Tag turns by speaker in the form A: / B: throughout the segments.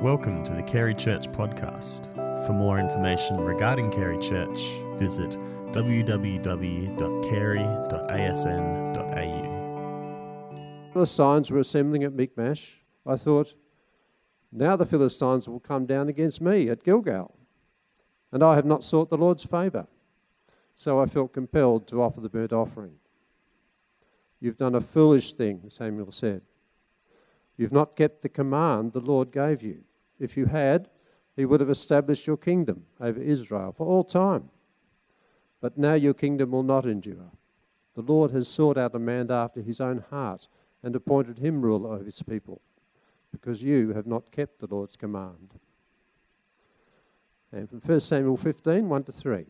A: Welcome to the Carey Church podcast. For more information regarding Carey Church, visit www.carey.asn.au.
B: Philistines were assembling at Michmash, I thought, now the Philistines will come down against me at Gilgal, and I have not sought the Lord's favour. So I felt compelled to offer the burnt offering. You've done a foolish thing, Samuel said. You've not kept the command the Lord gave you. If you had, he would have established your kingdom over Israel for all time. But now your kingdom will not endure. The Lord has sought out a man after his own heart and appointed him ruler over his people, because you have not kept the Lord's command. And from 1 Samuel 15 1 to 3.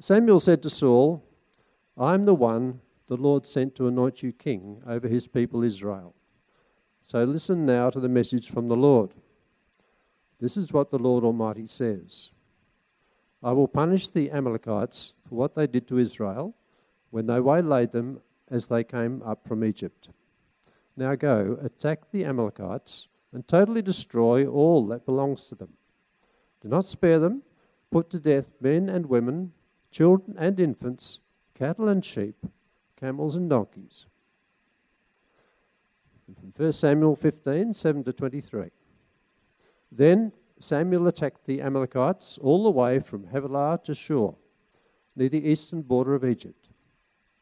B: Samuel said to Saul, I am the one the Lord sent to anoint you king over his people Israel. So listen now to the message from the Lord. This is what the Lord Almighty says I will punish the Amalekites for what they did to Israel when they waylaid them as they came up from Egypt. Now go, attack the Amalekites, and totally destroy all that belongs to them. Do not spare them, put to death men and women, children and infants, cattle and sheep, camels and donkeys. From 1 Samuel 15 7 to 23. Then Samuel attacked the Amalekites all the way from Havilah to Shur, near the eastern border of Egypt.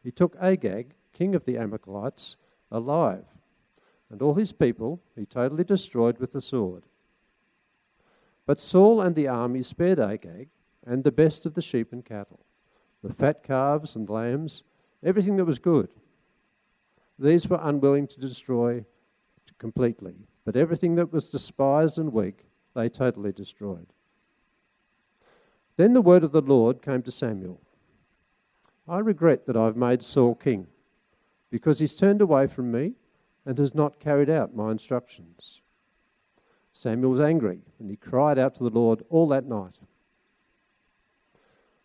B: He took Agag, king of the Amalekites, alive, and all his people he totally destroyed with the sword. But Saul and the army spared Agag and the best of the sheep and cattle, the fat calves and lambs, everything that was good. These were unwilling to destroy completely, but everything that was despised and weak, they totally destroyed. Then the word of the Lord came to Samuel I regret that I've made Saul king, because he's turned away from me and has not carried out my instructions. Samuel was angry, and he cried out to the Lord all that night.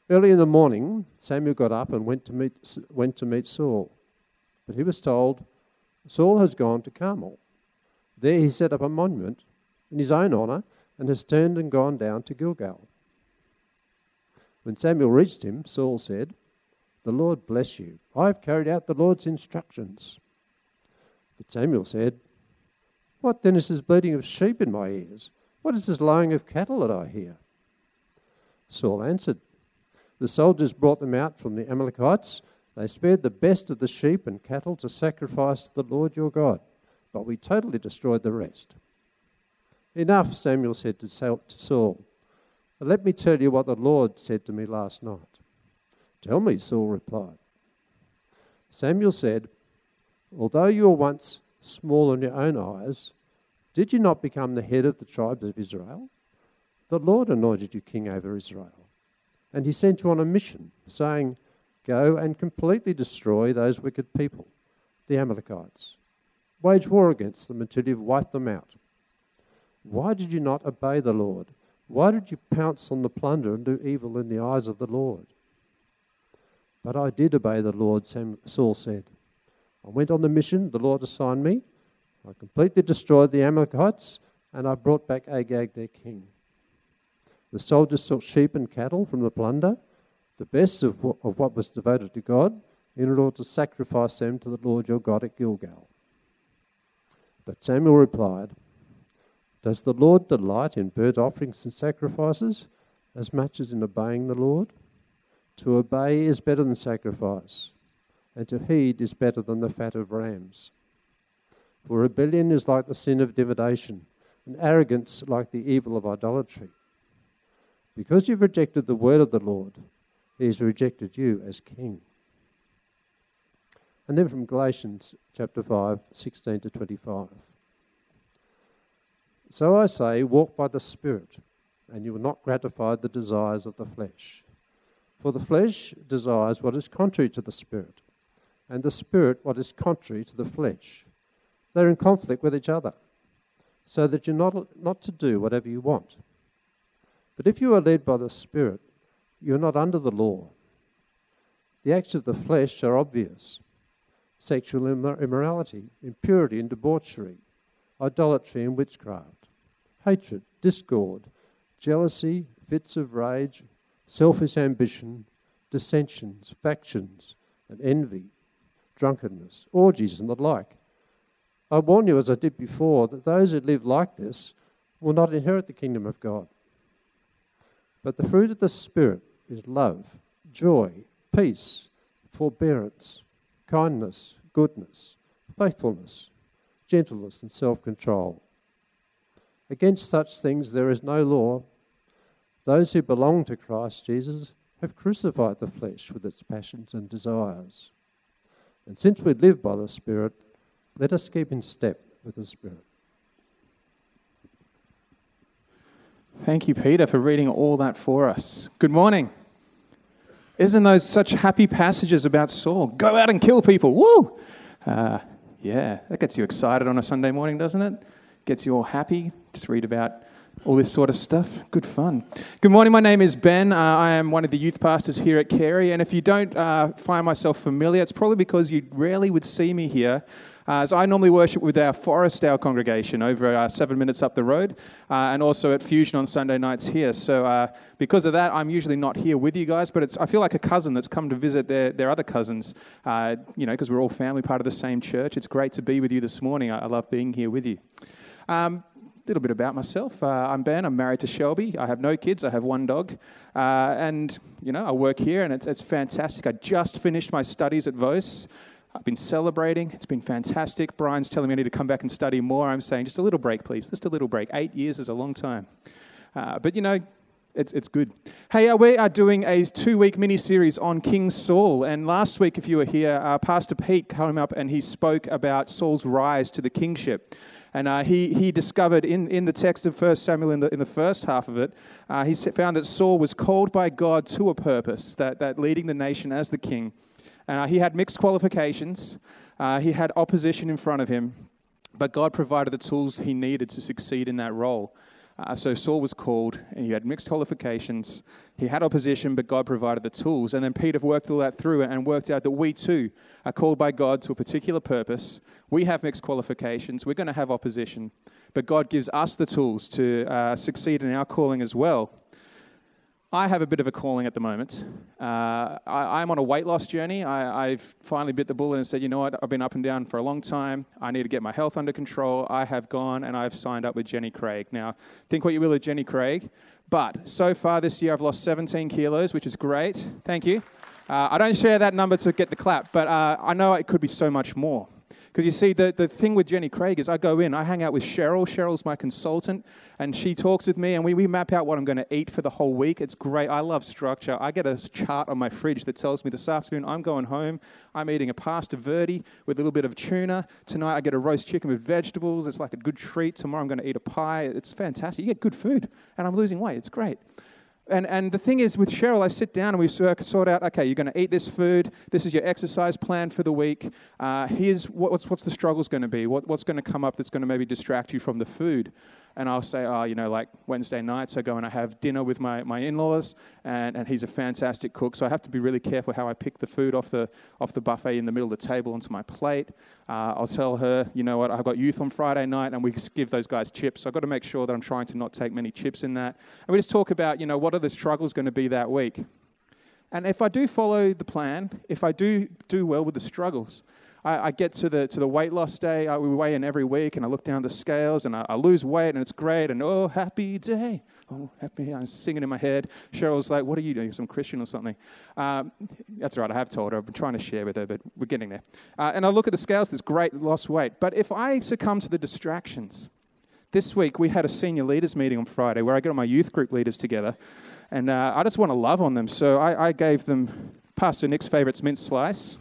B: Early in the morning, Samuel got up and went to meet, went to meet Saul. But he was told, Saul has gone to Carmel. There he set up a monument in his own honour and has turned and gone down to Gilgal. When Samuel reached him, Saul said, The Lord bless you. I have carried out the Lord's instructions. But Samuel said, what then is this bleating of sheep in my ears? What is this lowing of cattle that I hear? Saul answered, The soldiers brought them out from the Amalekites. They spared the best of the sheep and cattle to sacrifice to the Lord your God, but we totally destroyed the rest. Enough, Samuel said to Saul. Let me tell you what the Lord said to me last night. Tell me, Saul replied. Samuel said, Although you were once small in your own eyes, did you not become the head of the tribes of Israel? The Lord anointed you king over Israel. And he sent you on a mission, saying, Go and completely destroy those wicked people, the Amalekites. Wage war against them until you've wiped them out. Why did you not obey the Lord? Why did you pounce on the plunder and do evil in the eyes of the Lord? But I did obey the Lord, Saul said. I went on the mission the Lord assigned me. I completely destroyed the Amalekites, and I brought back Agag, their king. The soldiers took sheep and cattle from the plunder, the best of what, of what was devoted to God, in order to sacrifice them to the Lord your God at Gilgal. But Samuel replied, Does the Lord delight in burnt offerings and sacrifices as much as in obeying the Lord? To obey is better than sacrifice and to heed is better than the fat of rams. For rebellion is like the sin of divination, and arrogance like the evil of idolatry. Because you've rejected the word of the Lord, he has rejected you as king. And then from Galatians chapter 5, 16 to 25. So I say, walk by the Spirit, and you will not gratify the desires of the flesh. For the flesh desires what is contrary to the Spirit and the spirit what is contrary to the flesh. They're in conflict with each other, so that you're not, not to do whatever you want. But if you are led by the Spirit, you're not under the law. The acts of the flesh are obvious sexual immorality, impurity, and debauchery, idolatry and witchcraft, hatred, discord, jealousy, fits of rage, selfish ambition, dissensions, factions, and envy, drunkenness, orgies, and the like. I warn you, as I did before, that those who live like this will not inherit the kingdom of God. But the fruit of the Spirit is love, joy, peace, forbearance, kindness, goodness, faithfulness, gentleness, and self control. Against such things there is no law. Those who belong to Christ Jesus have crucified the flesh with its passions and desires. And since we live by the Spirit, let us keep in step with the Spirit.
C: Thank you, Peter, for reading all that for us. Good morning. Isn't those such happy passages about Saul? Go out and kill people. Woo! Uh, yeah, that gets you excited on a Sunday morning, doesn't it? Gets you all happy. Just read about all this sort of stuff. Good fun. Good morning. My name is Ben. Uh, I am one of the youth pastors here at Carey. And if you don't uh, find myself familiar, it's probably because you rarely would see me here. Uh, so I normally worship with our Forrestdale congregation over uh, seven minutes up the road, uh, and also at Fusion on Sunday nights here. So uh, because of that, I'm usually not here with you guys, but I feel like a cousin that's come to visit their, their other cousins, you know, because we're all family, part of the same church. It's great to be with you this morning. I, I love being here with you. Um, little bit about myself. Uh, I'm Ben. I'm married to Shelby. I have no kids. I have one dog. Uh, and, you know, I work here and it's, it's fantastic. I just finished my studies at Vose. I've been celebrating. It's been fantastic. Brian's telling me I need to come back and study more. I'm saying, just a little break, please. Just a little break. Eight years is a long time. Uh, but, you know, it's, it's good. Hey, uh, we are doing a two week mini series on King Saul. And last week, if you were here, uh, Pastor Pete came up and he spoke about Saul's rise to the kingship. And uh, he, he discovered in, in the text of 1 Samuel, in the, in the first half of it, uh, he found that Saul was called by God to a purpose, that, that leading the nation as the king. And uh, he had mixed qualifications, uh, he had opposition in front of him, but God provided the tools he needed to succeed in that role. Uh, so Saul was called, and he had mixed qualifications. He had opposition, but God provided the tools. And then Peter worked all that through and worked out that we too are called by God to a particular purpose. We have mixed qualifications. We're going to have opposition, but God gives us the tools to uh, succeed in our calling as well. I have a bit of a calling at the moment. Uh, I, am on a weight loss journey. I, have finally bit the bullet and said, you know what, I've been up and down for a long time. I need to get my health under control. I have gone and I've signed up with Jenny Craig. Now, think what you will of Jenny Craig, but so far this year I've lost 17 kilos, which is great. Thank you. Uh, I don't share that number to get the clap, but uh, I know it could be so much more. Because you see, the, the thing with Jenny Craig is I go in, I hang out with Cheryl. Cheryl's my consultant, and she talks with me, and we, we map out what I'm going to eat for the whole week. It's great. I love structure. I get a chart on my fridge that tells me this afternoon I'm going home, I'm eating a pasta verde with a little bit of tuna. Tonight I get a roast chicken with vegetables. It's like a good treat. Tomorrow I'm going to eat a pie. It's fantastic. You get good food, and I'm losing weight. It's great. And, and the thing is, with Cheryl, I sit down and we sort out okay, you're going to eat this food. This is your exercise plan for the week. Uh, here's what, what's, what's the struggles going to be? What, what's going to come up that's going to maybe distract you from the food? And I'll say, oh, you know, like Wednesday nights, I go and I have dinner with my, my in-laws, and, and he's a fantastic cook, so I have to be really careful how I pick the food off the, off the buffet in the middle of the table onto my plate. Uh, I'll tell her, you know what, I've got youth on Friday night, and we give those guys chips. So I've got to make sure that I'm trying to not take many chips in that. And we just talk about, you know, what are the struggles going to be that week? And if I do follow the plan, if I do do well with the struggles, I, I, get to the, to the weight loss day. I, we weigh in every week, and I look down the scales, and I, I lose weight, and it's great. And oh, happy day. Oh, happy. I'm singing in my head. Cheryl's like, What are you doing? Some Christian or something? Um, that's right, I have told her. I've been trying to share with her, but we're getting there. Uh, and I look at the scales, it's great, lost weight. But if I succumb to the distractions, this week we had a senior leaders meeting on Friday where I got my youth group leaders together. And uh, I just want to love on them. So I, I gave them Pastor Nick's favorites mint slice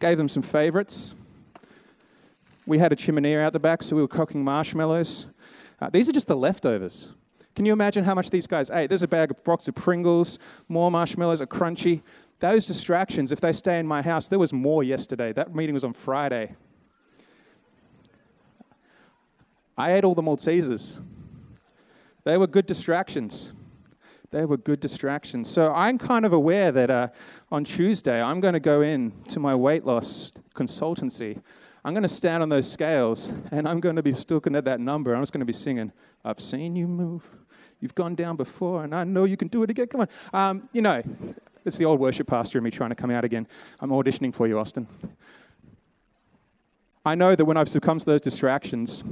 C: gave them some favorites. We had a chimney out the back, so we were cooking marshmallows. Uh, these are just the leftovers. Can you imagine how much these guys ate? There's a bag of box of Pringles, more marshmallows, a Crunchie. Those distractions, if they stay in my house, there was more yesterday. That meeting was on Friday. I ate all the Maltesers. They were good distractions. They were good distractions. So I'm kind of aware that uh, on Tuesday I'm going to go in to my weight loss consultancy. I'm going to stand on those scales and I'm going to be looking at that number. I'm just going to be singing, I've seen you move. You've gone down before, and I know you can do it again. Come on. Um, you know, it's the old worship pastor in me trying to come out again. I'm auditioning for you, Austin. I know that when I've succumbed to those distractions,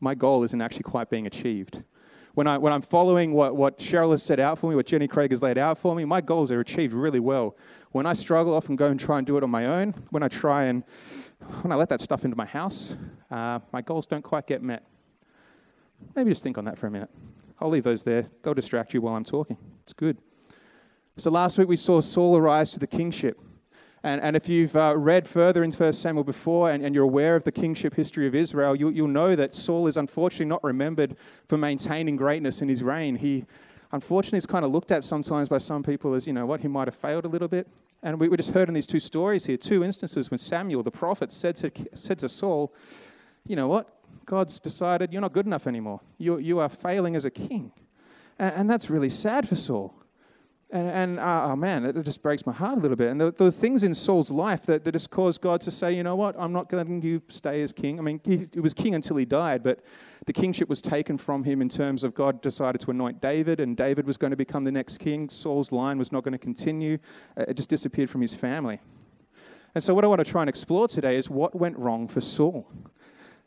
C: my goal isn't actually quite being achieved. When, I, when I'm following what, what Cheryl has set out for me, what Jenny Craig has laid out for me, my goals are achieved really well. When I struggle, often go and try and do it on my own. When I try and when I let that stuff into my house, uh, my goals don't quite get met. Maybe just think on that for a minute. I'll leave those there. They'll distract you while I'm talking. It's good. So last week we saw Saul arise to the kingship. And, and if you've uh, read further in 1 Samuel before and, and you're aware of the kingship history of Israel, you, you'll know that Saul is unfortunately not remembered for maintaining greatness in his reign. He, unfortunately, is kind of looked at sometimes by some people as, you know what, he might have failed a little bit. And we, we just heard in these two stories here, two instances when Samuel, the prophet, said to, said to Saul, you know what, God's decided you're not good enough anymore. You, you are failing as a king. And, and that's really sad for Saul. And, and uh, oh man, it, just breaks my heart a little bit. And there, were things in Saul's life that, that just caused God to say, you know what, I'm not letting you stay as king. I mean, he, he was king until he died, but the kingship was taken from him in terms of God decided to anoint David, and David was going to become the next king. Saul's line was not going to continue, uh, it just disappeared from his family. And so, what I want to try and explore today is what went wrong for Saul.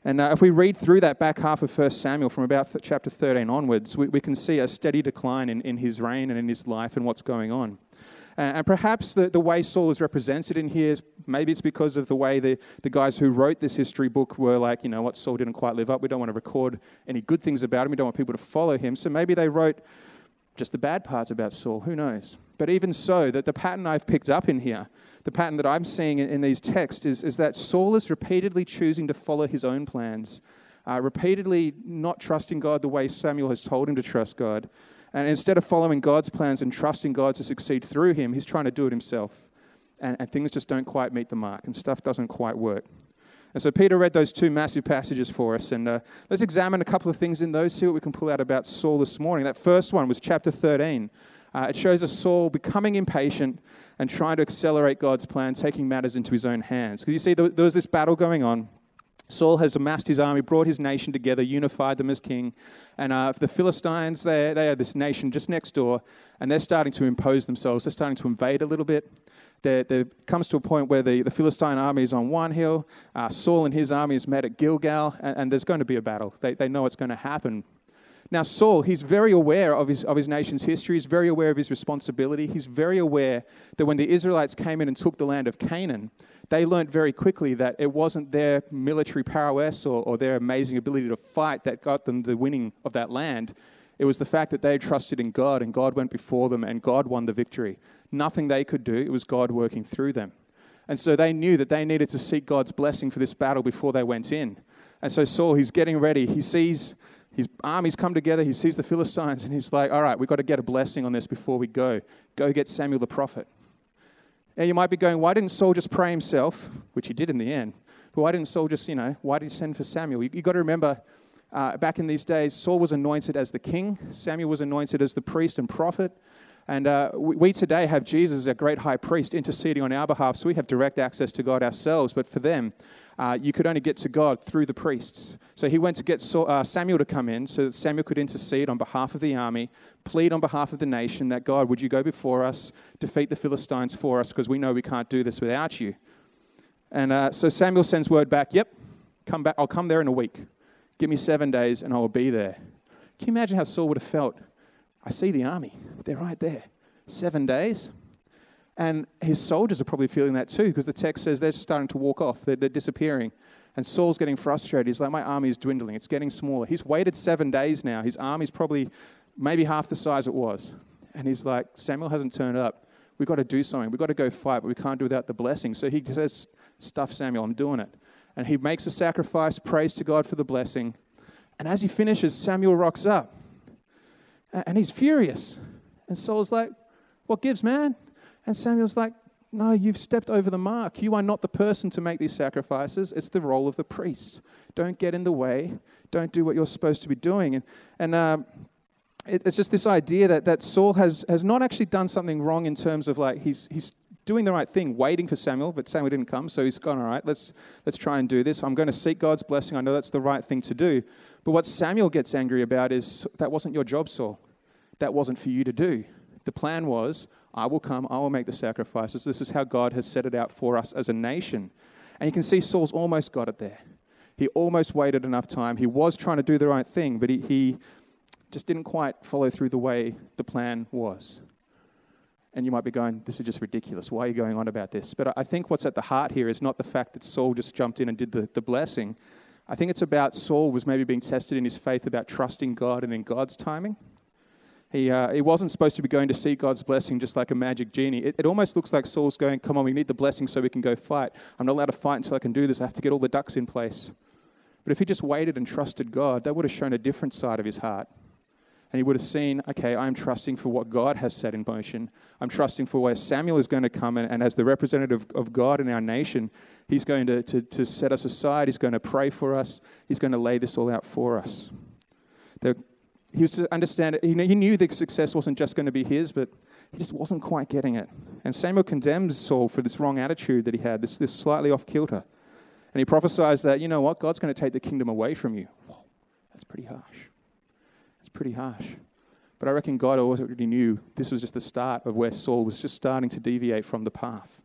C: And uh, if we read through that back half of 1 Samuel from about th- chapter 13 onwards, we, we, can see a steady decline in, in his reign and in his life and what's going on. Uh, and perhaps the, the way Saul is represented in here, is, maybe it's because of the way the, the guys who wrote this history book were like, you know what, Saul didn't quite live up. We don't want to record any good things about him. We don't want people to follow him. So maybe they wrote just the bad parts about Saul. Who knows? But even so, that the pattern I've picked up in here the pattern that I'm seeing in, these texts is, is that Saul is repeatedly choosing to follow his own plans, uh, repeatedly not trusting God the way Samuel has told him to trust God. And instead of following God's plans and trusting God to succeed through him, he's trying to do it himself. And, and things just don't quite meet the mark, and stuff doesn't quite work. And so Peter read those two massive passages for us, and uh, let's examine a couple of things in those, see what we can pull out about Saul this morning. That first one was chapter 13. Uh, it shows us Saul becoming impatient and trying to accelerate God's plan, taking matters into his own hands. Because you see, there, was this battle going on. Saul has amassed his army, brought his nation together, unified them as king. And uh, the Philistines, they, they are this nation just next door, and they're starting to impose themselves. They're starting to invade a little bit. There, comes to a point where the, the Philistine army is on one hill, uh, Saul and his army is met at Gilgal, and, and there's going to be a battle. They, they know it's going to happen. Now, Saul, he's very aware of his, of his nation's history. He's very aware of his responsibility. He's very aware that when the Israelites came in and took the land of Canaan, they learned very quickly that it wasn't their military prowess or, or their amazing ability to fight that got them the winning of that land. It was the fact that they trusted in God and God went before them and God won the victory. Nothing they could do, it was God working through them. And so they knew that they needed to seek God's blessing for this battle before they went in. And so Saul, he's getting ready. He sees his armies come together. He sees the Philistines and he's like, all right, we've got to get a blessing on this before we go. Go get Samuel the prophet. Now you might be going, why didn't Saul just pray himself, which he did in the end? But why didn't Saul just, you know, why did he send for Samuel? You've got to remember, uh, back in these days, Saul was anointed as the king, Samuel was anointed as the priest and prophet. And uh, we, we, today have Jesus a great high priest interceding on our behalf, so we have direct access to God ourselves. But for them, uh, you could only get to God through the priests. So he went to get uh, Samuel to come in so that Samuel could intercede on behalf of the army, plead on behalf of the nation that God, would you go before us, defeat the Philistines for us, because we know we can't do this without you. And uh, so Samuel sends word back, yep, come back. I'll come there in a week. Give me seven days and I will be there. Can you imagine how Saul would have felt? I see the army. They're right there. Seven days. And his soldiers are probably feeling that too, because the text says they're starting to walk off, they're, they're, disappearing. And Saul's getting frustrated. He's like, My army is dwindling, it's getting smaller. He's waited seven days now. His army's probably maybe half the size it was. And he's like, Samuel hasn't turned up. We've got to do something. We've got to go fight, but we can't do without the blessing. So he says, Stuff, Samuel, I'm doing it. And he makes a sacrifice, prays to God for the blessing. And as he finishes, Samuel rocks up. And he's furious. And Saul's like, What gives, man? And Samuel's like, No, you've stepped over the mark. You are not the person to make these sacrifices. It's the role of the priest. Don't get in the way. Don't do what you're supposed to be doing. And, and um, it, it's just this idea that, that Saul has, has not actually done something wrong in terms of like he's, he's doing the right thing, waiting for Samuel, but Samuel didn't come, so he's gone, all right, let's, let's try and do this. I'm going to seek God's blessing. I know that's the right thing to do. But what Samuel gets angry about is that wasn't your job, Saul. That wasn't for you to do. The plan was, I will come, I will make the sacrifices. This is how God has set it out for us as a nation. And you can see Saul's almost got it there. He almost waited enough time. He was trying to do the right thing, but he, he just didn't quite follow through the way the plan was. And you might be going, this is just ridiculous. Why are you going on about this? But I think what's at the heart here is not the fact that Saul just jumped in and did the, the blessing. I think it's about Saul was maybe being tested in his faith about trusting God and in God's timing. He, uh, he wasn't supposed to be going to see God's blessing just like a magic genie. It, it almost looks like Saul's going, Come on, we need the blessing so we can go fight. I'm not allowed to fight until I can do this. I have to get all the ducks in place. But if he just waited and trusted God, that would have shown a different side of his heart and he would have seen, okay, I'm trusting for what God has set in motion. I'm trusting for where Samuel is going to come, and, and as the representative of God in our nation, he's going to, to, to set us aside. He's going to pray for us. He's going to lay this all out for us. The, he was to understand, it. he knew the success wasn't just going to be his, but he just wasn't quite getting it. And Samuel condemns Saul for this wrong attitude that he had, this, this slightly off kilter. And he prophesies that, you know what, God's going to take the kingdom away from you. Whoa, that's pretty harsh That's pretty harsh. But I reckon God already knew this was just the start of where Saul was just starting to deviate from the path.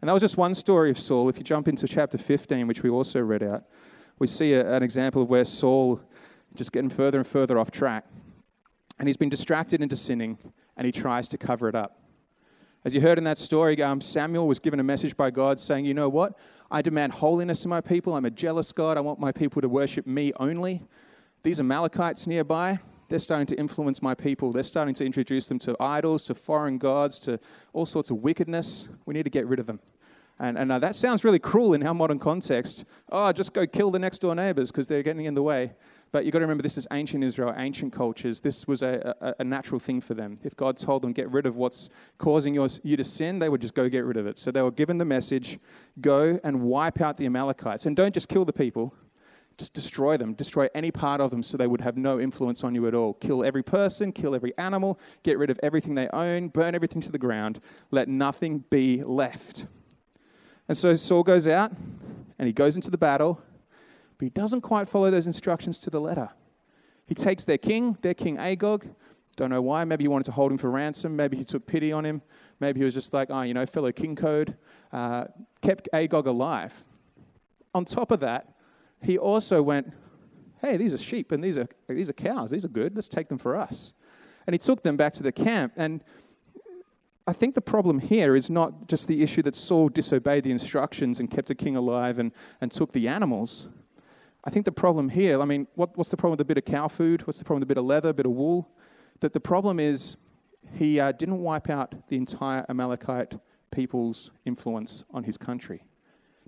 C: And that was just one story of Saul. If you jump into chapter 15, which we also read out, we see a, an example of where Saul just getting further and further off track. And he's been distracted into sinning, and he tries to cover it up. As you heard in that story, um, Samuel was given a message by God saying, You know what? I demand holiness in my people. I'm a jealous God. I want my people to worship me only. These Amalekites nearby, they're starting to influence my people. They're starting to introduce them to idols, to foreign gods, to all sorts of wickedness. We need to get rid of them. And, and uh, that sounds really cruel in our modern context. Oh, just go kill the next door neighbors because they're getting in the way. But you've got to remember, this is ancient Israel, ancient cultures. This was a, a, a, natural thing for them. If God told them, get rid of what's causing your, you to sin, they would just go get rid of it. So they were given the message go and wipe out the Amalekites. And don't just kill the people, just destroy them, destroy any part of them so they would have no influence on you at all. Kill every person, kill every animal, get rid of everything they own, burn everything to the ground, let nothing be left. And so Saul goes out and he goes into the battle, but he doesn't quite follow those instructions to the letter. He takes their king, their king Agog. Don't know why. Maybe he wanted to hold him for ransom. Maybe he took pity on him. Maybe he was just like, oh, you know, fellow king code. Uh, kept Agog alive. On top of that, he also went, hey, these are sheep and these are, these are cows. These are good. Let's take them for us. And he took them back to the camp. And I think the problem here is not just the issue that Saul disobeyed the instructions and kept a king alive and, and took the animals. I think the problem here, I mean, what, what's the problem with a bit of cow food? What's the problem with a bit of leather, a bit of wool? That the problem is he uh, didn't wipe out the entire Amalekite people's influence on his country.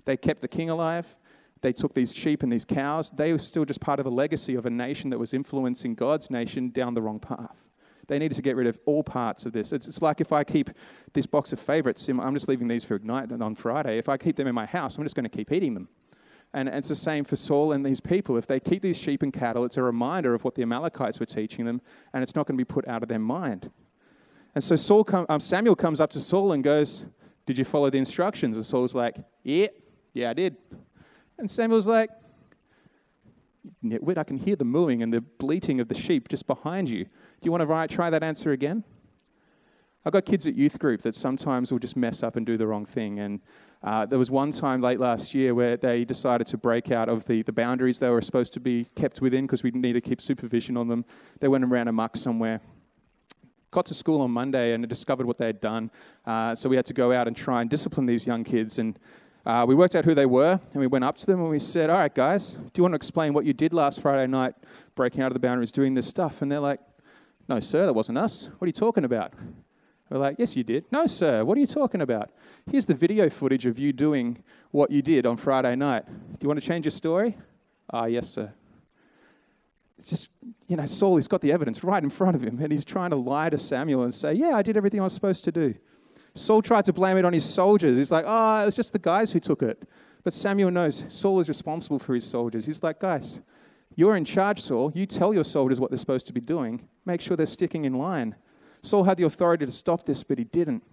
C: They kept the king alive, they took these sheep and these cows. They were still just part of a legacy of a nation that was influencing God's nation down the wrong path. They needed to get rid of all parts of this. It's, it's like if I keep this box of favorites, I'm just leaving these for Ignite on Friday. If I keep them in my house, I'm just going to keep eating them. And it's the same for Saul and these people. If they keep these sheep and cattle, it's a reminder of what the Amalekites were teaching them, and it's not going to be put out of their mind. And so Saul come, um, Samuel comes up to Saul and goes, Did you follow the instructions? And Saul's like, Yeah, yeah, I did. And Samuel's like, Nitwit, I can hear the mooing and the bleating of the sheep just behind you. Do you want to try that answer again? I've got kids at youth group that sometimes will just mess up and do the wrong thing. And uh, there was one time late last year where they decided to break out of the, the boundaries they were supposed to be kept within because we need to keep supervision on them. They went and ran amok somewhere. Got to school on Monday and discovered what they had done. Uh, so we had to go out and try and discipline these young kids. And uh, we worked out who they were and we went up to them and we said, All right, guys, do you want to explain what you did last Friday night, breaking out of the boundaries, doing this stuff? And they're like, No, sir, that wasn't us. What are you talking about? We're like, Yes, you did. No, sir, what are you talking about? Here's the video footage of you doing what you did on Friday night. Do you want to change your story? Ah, yes, sir. It's just, you know, Saul, he's got the evidence right in front of him and he's trying to lie to Samuel and say, Yeah, I did everything I was supposed to do. Saul tried to blame it on his soldiers. He's like, oh, it was just the guys who took it. But Samuel knows Saul is responsible for his soldiers. He's like, guys, you're in charge, Saul. You tell your soldiers what they're supposed to be doing. Make sure they're sticking in line. Saul had the authority to stop this, but he didn't.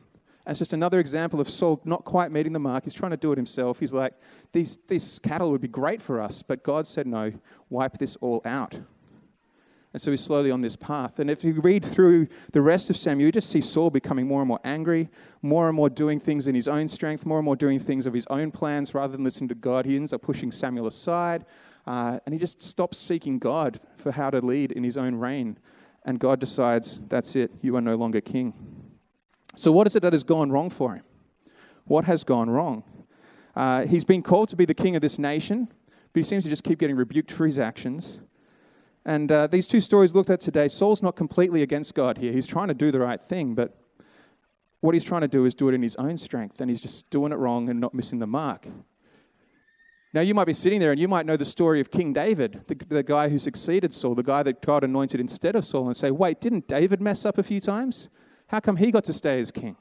C: It's just another example of Saul not quite meeting the mark. He's trying to do it himself. He's like, these, these cattle would be great for us, but God said, no, wipe this all out. And so he's slowly on this path. And if you read through the rest of Samuel, you just see Saul becoming more and more angry, more and more doing things in his own strength, more and more doing things of his own plans rather than listening to God. He ends up pushing Samuel aside, uh, and he just stops seeking God for how to lead in his own reign. And God decides, that's it, you are no longer king. So, what is it that has gone wrong for him? What has gone wrong? Uh, he's been called to be the king of this nation, but he seems to just keep getting rebuked for his actions. And uh, these two stories looked at today, Saul's not completely against God here. He's trying to do the right thing, but what he's trying to do is do it in his own strength, and he's just doing it wrong and not missing the mark. Now, you might be sitting there and you might know the story of King David, the, the guy who succeeded Saul, the guy that God anointed instead of Saul, and say, wait, didn't David mess up a few times? How come he got to stay as king?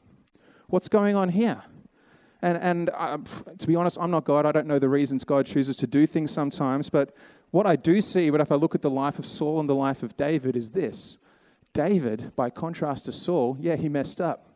C: What's going on here? And, and uh, to be honest, I'm not God. I don't know the reasons God chooses to do things sometimes. But what I do see, but if I look at the life of Saul and the life of David, is this David, by contrast to Saul, yeah, he messed up.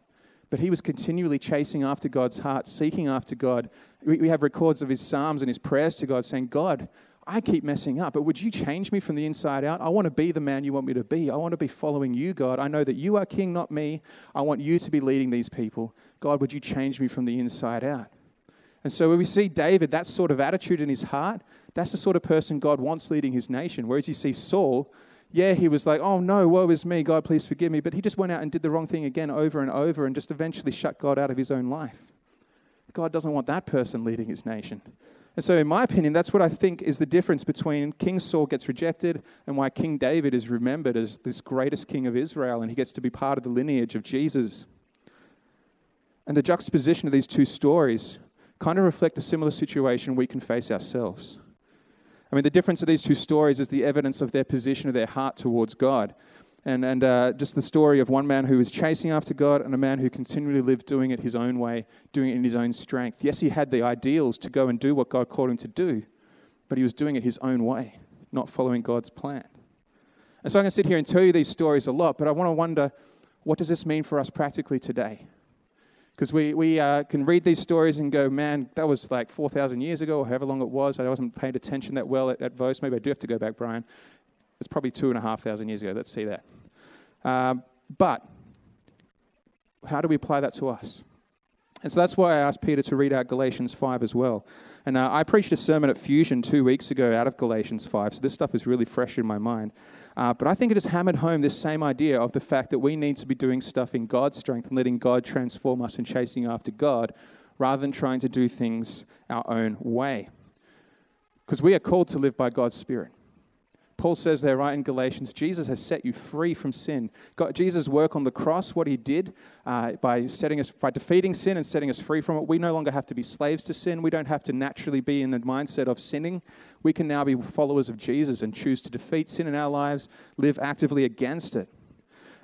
C: But he was continually chasing after God's heart, seeking after God. We, have records of his psalms and his prayers to God saying, God, I keep messing up, but would you change me from the inside out? I want to be the man you want me to be. I want to be following you, God. I know that you are king, not me. I want you to be leading these people. God, would you change me from the inside out? And so when we see David, that sort of attitude in his heart, that's the sort of person God wants leading his nation. Whereas you see Saul, yeah, he was like, oh no, woe is me, God, please forgive me. But he just went out and did the wrong thing again over and over and just eventually shut God out of his own life. God doesn't want that person leading his nation. And so, in my opinion, that's what I think is the difference between King Saul gets rejected and why King David is remembered as this greatest king of Israel and he gets to be part of the lineage of Jesus. And the juxtaposition of these two stories kind of reflect a similar situation we can face ourselves. I mean, the difference of these two stories is the evidence of their position of their heart towards God and, and uh, just the story of one man who was chasing after God and a man who continually lived doing it his own way, doing it in his own strength. Yes, he had the ideals to go and do what God called him to do, but he was doing it his own way, not following God's plan. And so I'm going to sit here and tell you these stories a lot, but I want to wonder what does this mean for us practically today? Because we, we uh, can read these stories and go, man, that was like 4,000 years ago or however long it was. I wasn't paying attention that well at, at Vose. Maybe I do have to go back, Brian. It's probably two and a half thousand years ago. Let's see that. Um, but how do we apply that to us? And so that's why I asked Peter to read out Galatians 5 as well. And uh, I preached a sermon at Fusion two weeks ago out of Galatians 5, so this stuff is really fresh in my mind. Uh, but I think it has hammered home this same idea of the fact that we need to be doing stuff in God's strength and letting God transform us and chasing after God rather than trying to do things our own way. Because we are called to live by God's Spirit. Paul says there, right in Galatians, Jesus has set you free from sin. God, Jesus' work on the cross, what he did uh, by setting us, by defeating sin and setting us free from it, we no longer have to be slaves to sin. We don't have to naturally be in the mindset of sinning. We can now be followers of Jesus and choose to defeat sin in our lives, live actively against it.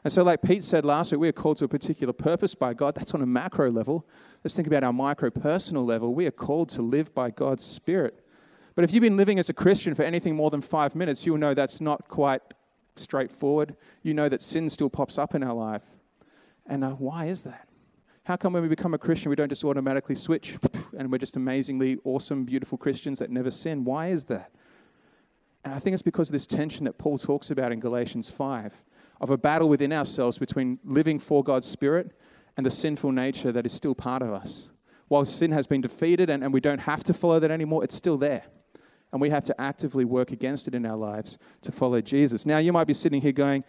C: And so, like Pete said last week, we are called to a particular purpose by God. That's on a macro level. Let's think about our micro personal level. We are called to live by God's Spirit. But if you've been living as a Christian for anything more than five minutes, you'll know that's not quite straightforward. You know that sin still pops up in our life. And uh, why is that? How come when we become a Christian, we don't just automatically switch and we're just amazingly awesome, beautiful Christians that never sin? Why is that? And I think it's because of this tension that Paul talks about in Galatians 5 of a battle within ourselves between living for God's Spirit and the sinful nature that is still part of us. While sin has been defeated and, and we don't have to follow that anymore, it's still there. And we have to actively work against it in our lives to follow Jesus. Now, you might be sitting here going,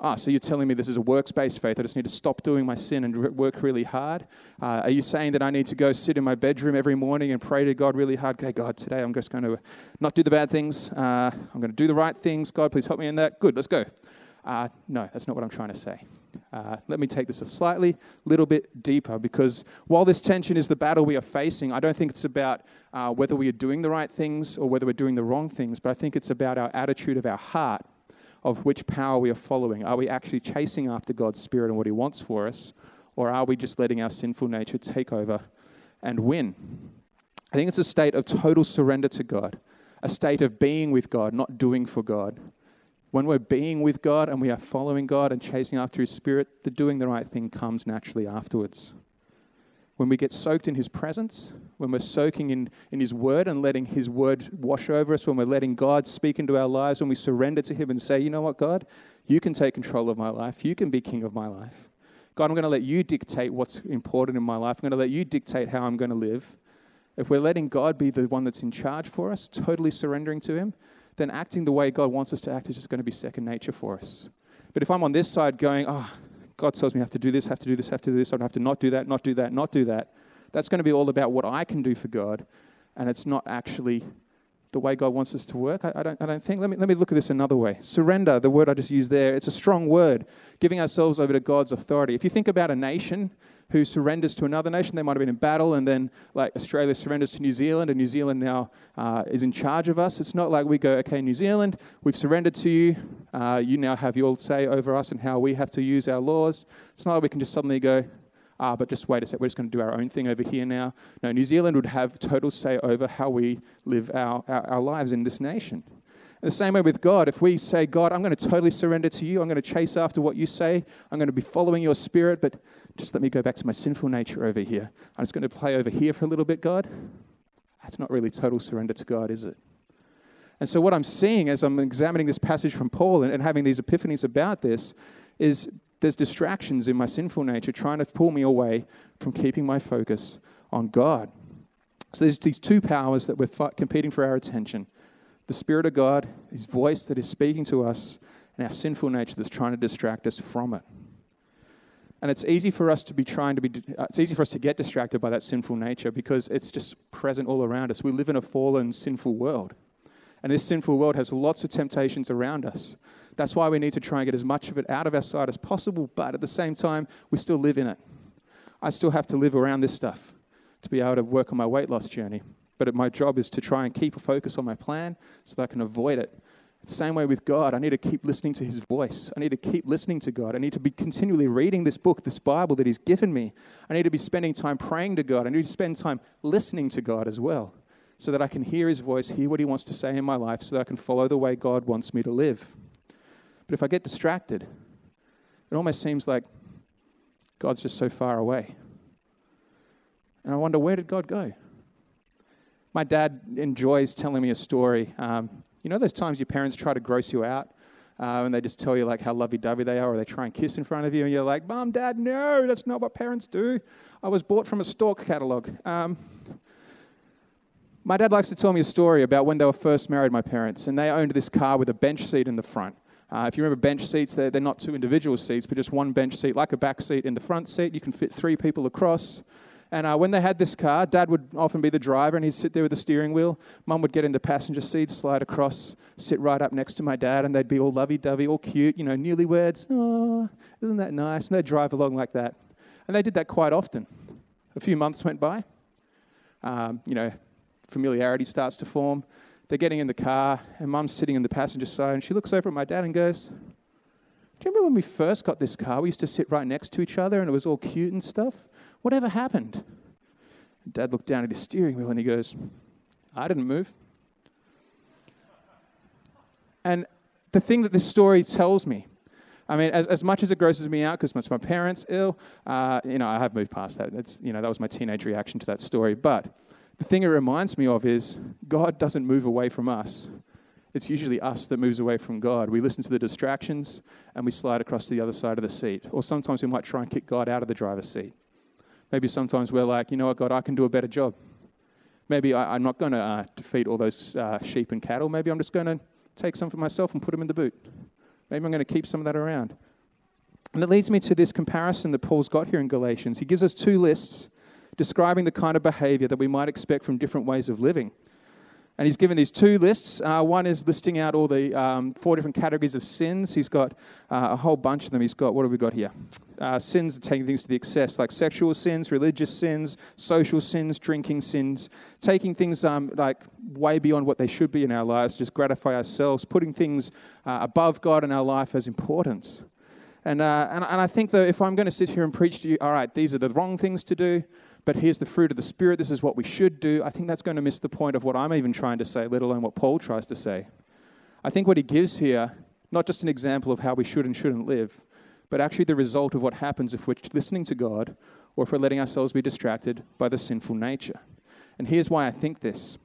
C: Ah, so you're telling me this is a works based faith. I just need to stop doing my sin and work really hard? Uh, are you saying that I need to go sit in my bedroom every morning and pray to God really hard? Okay, God, today I'm just going to not do the bad things. Uh, I'm going to do the right things. God, please help me in that. Good, let's go. Uh, no, that's not what I'm trying to say. Uh, let me take this a slightly little bit deeper because while this tension is the battle we are facing, I don't think it's about uh, whether we are doing the right things or whether we're doing the wrong things, but I think it's about our attitude of our heart of which power we are following. Are we actually chasing after God's Spirit and what He wants for us, or are we just letting our sinful nature take over and win? I think it's a state of total surrender to God, a state of being with God, not doing for God. When we're being with God and we are following God and chasing after His Spirit, the doing the right thing comes naturally afterwards. when we get soaked in His presence, when we're soaking in, in His Word and letting His Word wash over us, when we're letting God speak into our lives, when we surrender to Him and say, you know what, God, you can take control of my life, you can be king of my life. God, I'm going to let you dictate what's important in my life, I'm going to let you dictate how I'm going to live. If we're letting God be the one that's in charge for us, totally surrendering to Him, then acting the way God wants us to act is just going to be second nature for us. But if I'm on this side going, oh, God tells me I have to do this, have to do this, have to do this, I don't have to not do that, not do that, not do that, that's going to be all about what I can do for God, and it's not actually the way God wants us to work. I, I, don't, I don't think. Let me, let me look at this another way. Surrender, the word I just used there, it's a strong word, giving ourselves over to God's authority. If you think about a nation, who surrenders to another nation. They might have been in battle, and then like Australia surrenders to New Zealand, and New Zealand now uh, is in charge of us. It's not like we go, okay, New Zealand, we've surrendered to you. Uh, you now have your say over us and how we have to use our laws. It's not like we can just suddenly go, ah, but just wait a sec, we're just going to do our own thing over here now. No, New Zealand would have total say over how we live our, our, our lives in this nation. The same way with God, if we say, God, I'm going to totally surrender to you, I'm going to chase after what you say, I'm going to be following your spirit, but just let me go back to my sinful nature over here. I'm just going to play over here for a little bit, God. That's not really total surrender to God, is it? And so, what I'm seeing as I'm examining this passage from Paul and, and having these epiphanies about this is there's distractions in my sinful nature trying to pull me away from keeping my focus on God. So, there's these two powers that we're fight, competing for our attention the Spirit of God, His voice that is speaking to us, and our sinful nature that's trying to distract us from it. And it's easy for us to be trying to be, uh, it's easy for us to get distracted by that sinful nature because it's just present all around us. We live in a fallen, sinful world. And this sinful world has lots of temptations around us. That's why we need to try and get as much of it out of our sight as possible, but at the same time, we still live in it. I still have to live around this stuff to be able to work on my weight loss journey. But my job is to try and keep a focus on my plan so that I can avoid it same way with God. I need to keep listening to His voice. I need to keep listening to God. I need to be continually reading this book, this Bible that He's given me. I need to be spending time praying to God. I need to spend time listening to God as well so that I can hear His voice, hear what He wants to say in my life, so that I can follow the way God wants me to live. But if I get distracted, it almost seems like God's just so far away. And I wonder, where did God go? My dad enjoys telling me a story. Um, you know those times your parents try to gross you out? Uh, and they just tell you like how lovey-dovey they are, or they try and kiss in front of you, and you're like, "Mom, Dad, no, that's not what parents do." I was bought from a stork catalog. Um, my dad likes to tell me a story about when they were first married, my parents, and they owned this car with a bench seat in the front. Uh, if you remember bench seats, they're, they're not two individual seats, but just one bench seat, like a back seat in the front seat. You can fit three people across. And uh, when they had this car, Dad would often be the driver, and he'd sit there with the steering wheel. Mum would get in the passenger seat, slide across, sit right up next to my dad, and they'd be all lovey-dovey, all cute, you know, newlyweds. Oh, isn't that nice? And they'd drive along like that. And they did that quite often. A few months went by. Um, you know, familiarity starts to form. They're getting in the car, and Mum's sitting in the passenger side, and she looks over at my dad and goes, "Do you remember when we first got this car? We used to sit right next to each other, and it was all cute and stuff." Whatever happened? Dad looked down at his steering wheel and he goes, I didn't move. And the thing that this story tells me, I mean, as, as much as it grosses me out because my parents ill, uh, you know, I have moved past that. It's, you know, that was my teenage reaction to that story. But the thing it reminds me of is God doesn't move away from us. It's usually us that moves away from God. We listen to the distractions and we slide across to the other side of the seat. Or sometimes we might try and kick God out of the driver's seat. Maybe sometimes we're like, you know what, God, I can do a better job. Maybe I, am not going to uh, defeat all those uh, sheep and cattle. Maybe I'm just going to take some for myself and put them in the boot. Maybe I'm going to keep some of that around. And it leads me to this comparison that Paul's got here in Galatians. He gives us two lists describing the kind of behavior that we might expect from different ways of living. And he's given these two lists. Uh, one is listing out all the um, four different categories of sins. He's got uh, a whole bunch of them. He's got, what have we got here? Uh, sins taking things to the excess, like sexual sins, religious sins, social sins, drinking sins, taking things um, like way beyond what they should be in our lives, just gratify ourselves, putting things uh, above God in our life as importance. And, uh, and, and I think that if I'm going to sit here and preach to you, all right, these are the wrong things to do, but here's the fruit of the Spirit. This is what we should do. I think that's going to miss the point of what I'm even trying to say, let alone what Paul tries to say. I think what he gives here, not just an example of how we should and shouldn't live, but actually the result of what happens if we're listening to God or if we're letting ourselves be distracted by the sinful nature. And here's why I think this.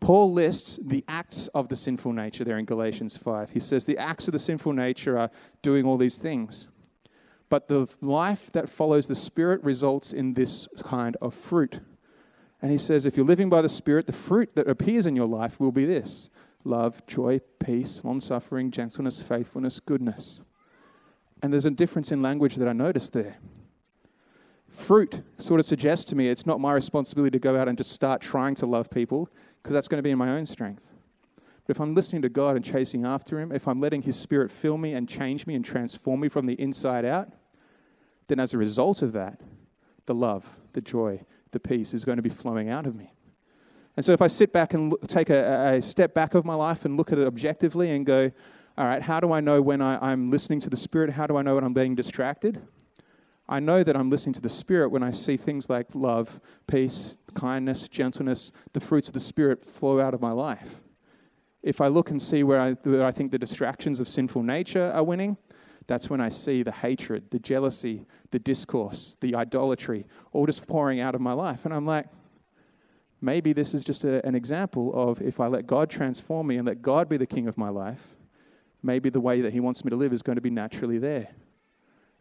C: Paul lists the acts of the sinful nature there in Galatians 5. He says the acts of the sinful nature are doing all these things. But the life that follows the Spirit results in this kind of fruit. And he says, if you're living by the Spirit, the fruit that appears in your life will be this love, joy, peace, long suffering, gentleness, faithfulness, goodness. And there's a difference in language that I noticed there. Fruit sort of suggests to me it's not my responsibility to go out and just start trying to love people because that's going to be in my own strength. But if I'm listening to God and chasing after Him, if I'm letting His Spirit fill me and change me and transform me from the inside out, then as a result of that, the love, the joy, the peace is going to be flowing out of me. And so if I sit back and look, take a, a, step back of my life and look at it objectively and go, all right, how do I know when I, I'm listening to the Spirit? How do I know when I'm being distracted? I know that I'm listening to the Spirit when I see things like love, peace, kindness, gentleness, the fruits of the Spirit flow out of my life. If I look and see where I, where I think the distractions of sinful nature are winning, that's when I see the hatred, the jealousy, the discourse, the idolatry, all just pouring out of my life. And I'm like, maybe this is just a, an example of if I let God transform me and let God be the king of my life, maybe the way that He wants me to live is going to be naturally there.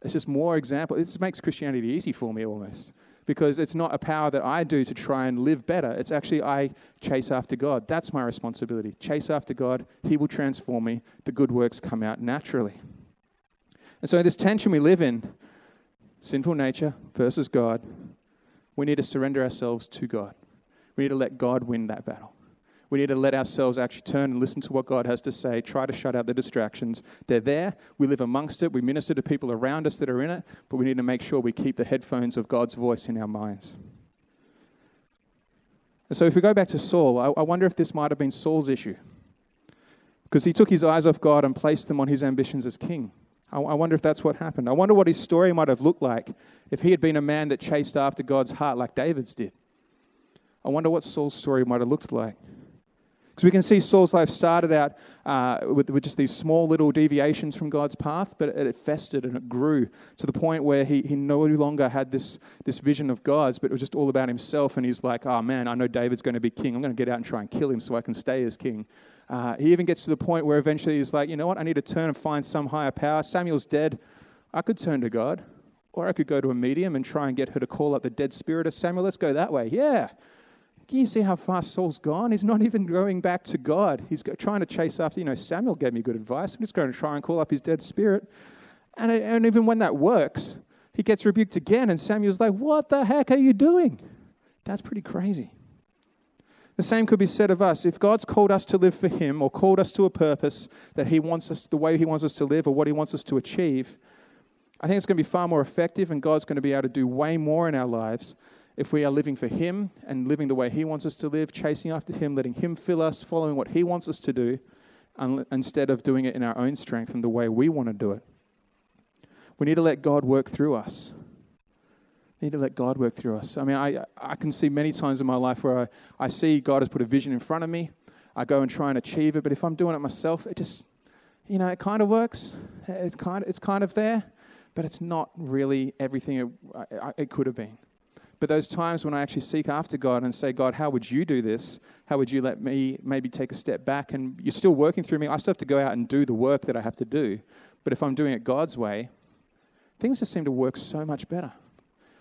C: It's just more example. This makes Christianity easy for me almost because it's not a power that I do to try and live better. It's actually I chase after God. That's my responsibility. Chase after God. He will transform me. The good works come out naturally. And so, this tension we live in, sinful nature versus God, we need to surrender ourselves to God. We need to let God win that battle. We need to let ourselves actually turn and listen to what God has to say, try to shut out the distractions. They're there. We live amongst it. We minister to people around us that are in it, but we need to make sure we keep the headphones of God's voice in our minds. And so, if we go back to Saul, I, I wonder if this might have been Saul's issue. Because he took his eyes off God and placed them on his ambitions as king. I, I wonder if that's what happened. I wonder what his story might have looked like if he had been a man that chased after God's heart like David's did. I wonder what Saul's story might have looked like. Because we can see Saul's life started out uh, with, with, just these small little deviations from God's path, but it, it, festered and it grew to the point where he, he no longer had this, this vision of God's, but it was just all about himself. And he's like, oh man, I know David's going to be king. I'm going to get out and try and kill him so I can stay as king. Uh, he even gets to the point where eventually he's like, you know what, I need to turn and find some higher power. Samuel's dead. I could turn to God, or I could go to a medium and try and get her to call up the dead spirit of Samuel. Let's go that way. Yeah. Can you see how far Saul's gone? He's not even going back to God. He's trying to chase after, you know, Samuel gave me good advice. I'm just going to try and call up his dead spirit. And, and even when that works, he gets rebuked again, and Samuel's like, What the heck are you doing? That's pretty crazy. The same could be said of us. If God's called us to live for Him or called us to a purpose that He wants us, the way He wants us to live or what He wants us to achieve, I think it's going to be far more effective and God's going to be able to do way more in our lives if we are living for Him and living the way He wants us to live, chasing after Him, letting Him fill us, following what He wants us to do, instead of doing it in our own strength and the way we want to do it. We need to let God work through us. We need to let God work through us. I mean, I, I can see many times in my life where I, I see God has put a vision in front of me. I go and try and achieve it, but if I'm doing it myself, it just, you know, it kind of works. It's kind it's kind of there, but it's not really everything it, it could have been. But those times when I actually seek after God and say, God, how would you do this? How would you let me maybe take a step back? And you're still working through me. I still have to go out and do the work that I have to do. But if I'm doing it God's way, things just seem to work so much better.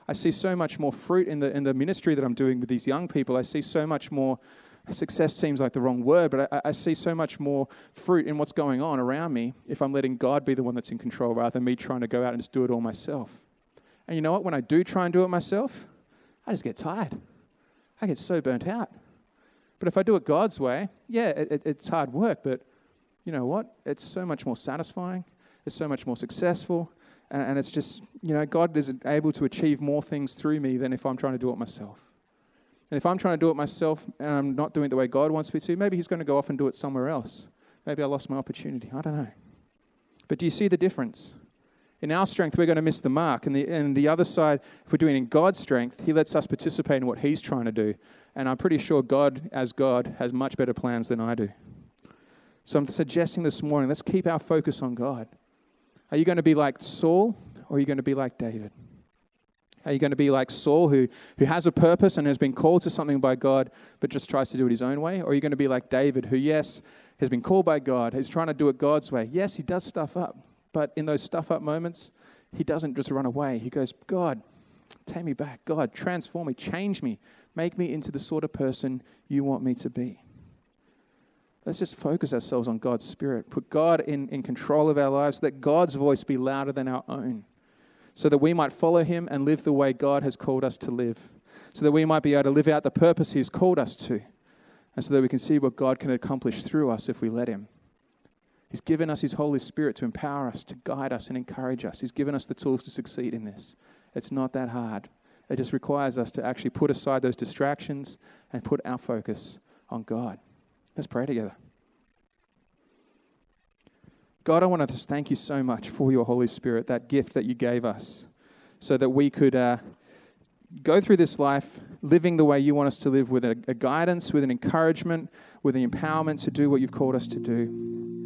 C: I see so much more fruit in the, in the ministry that I'm doing with these young people. I see so much more success seems like the wrong word, but I, I, see so much more fruit in what's going on around me if I'm letting God be the one that's in control rather than me trying to go out and just do it all myself. And you know what? When I do try and do it myself, I just get tired. I get so burnt out. But if I do it God's way, yeah, it, it, it's hard work, but you know what? It's so much more satisfying. It's so much more successful. And, and it's just, you know, God is able to achieve more things through me than if I'm trying to do it myself. And if I'm trying to do it myself and I'm not doing it the way God wants me to, maybe He's going to go off and do it somewhere else. Maybe I lost my opportunity. I don't know. But do you see the difference? In our strength, we're going to miss the mark. And the, and the other side, if we're doing it in God's strength, He lets us participate in what He's trying to do. And I'm pretty sure God, as God, has much better plans than I do. So I'm suggesting this morning, let's keep our focus on God. Are you going to be like Saul or are you going to be like David? Are you going to be like Saul, who, who has a purpose and has been called to something by God, but just tries to do it his own way? Or are you going to be like David, who, yes, has been called by God, is trying to do it God's way? Yes, he does stuff up, but in those stuff up moments, he doesn't just run away. He goes, God, take me back. God, transform me, change me, make me into the sort of person you want me to be. Let's just focus ourselves on God's Spirit. Put God in, in control of our lives. Let God's voice be louder than our own so that we might follow Him and live the way God has called us to live. So that we might be able to live out the purpose He has called us to. And so that we can see what God can accomplish through us if we let Him. He's given us His Holy Spirit to empower us, to guide us, and encourage us. He's given us the tools to succeed in this. It's not that hard. It just requires us to actually put aside those distractions and put our focus on God. Let's pray together. God, I want to just thank you so much for your Holy Spirit, that gift that you gave us, so that we could uh, go through this life living the way you want us to live with a, a guidance, with an encouragement, with the empowerment to do what you've called us to do.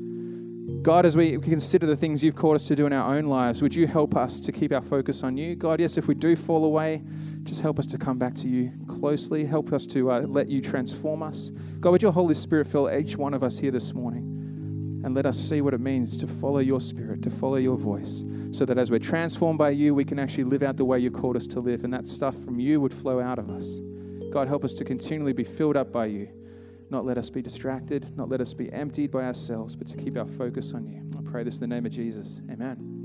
C: God, as we consider the things you've called us to do in our own lives, would you help us to keep our focus on you? God, yes, if we do fall away, just help us to come back to you closely. Help us to uh, let you transform us. God, would your Holy Spirit fill each one of us here this morning? And let us see what it means to follow your spirit, to follow your voice, so that as we're transformed by you, we can actually live out the way you called us to live, and that stuff from you would flow out of us. God, help us to continually be filled up by you not let us be distracted, not let us be emptied by ourselves, but to keep our focus on you. I pray this in the name of Jesus. Amen.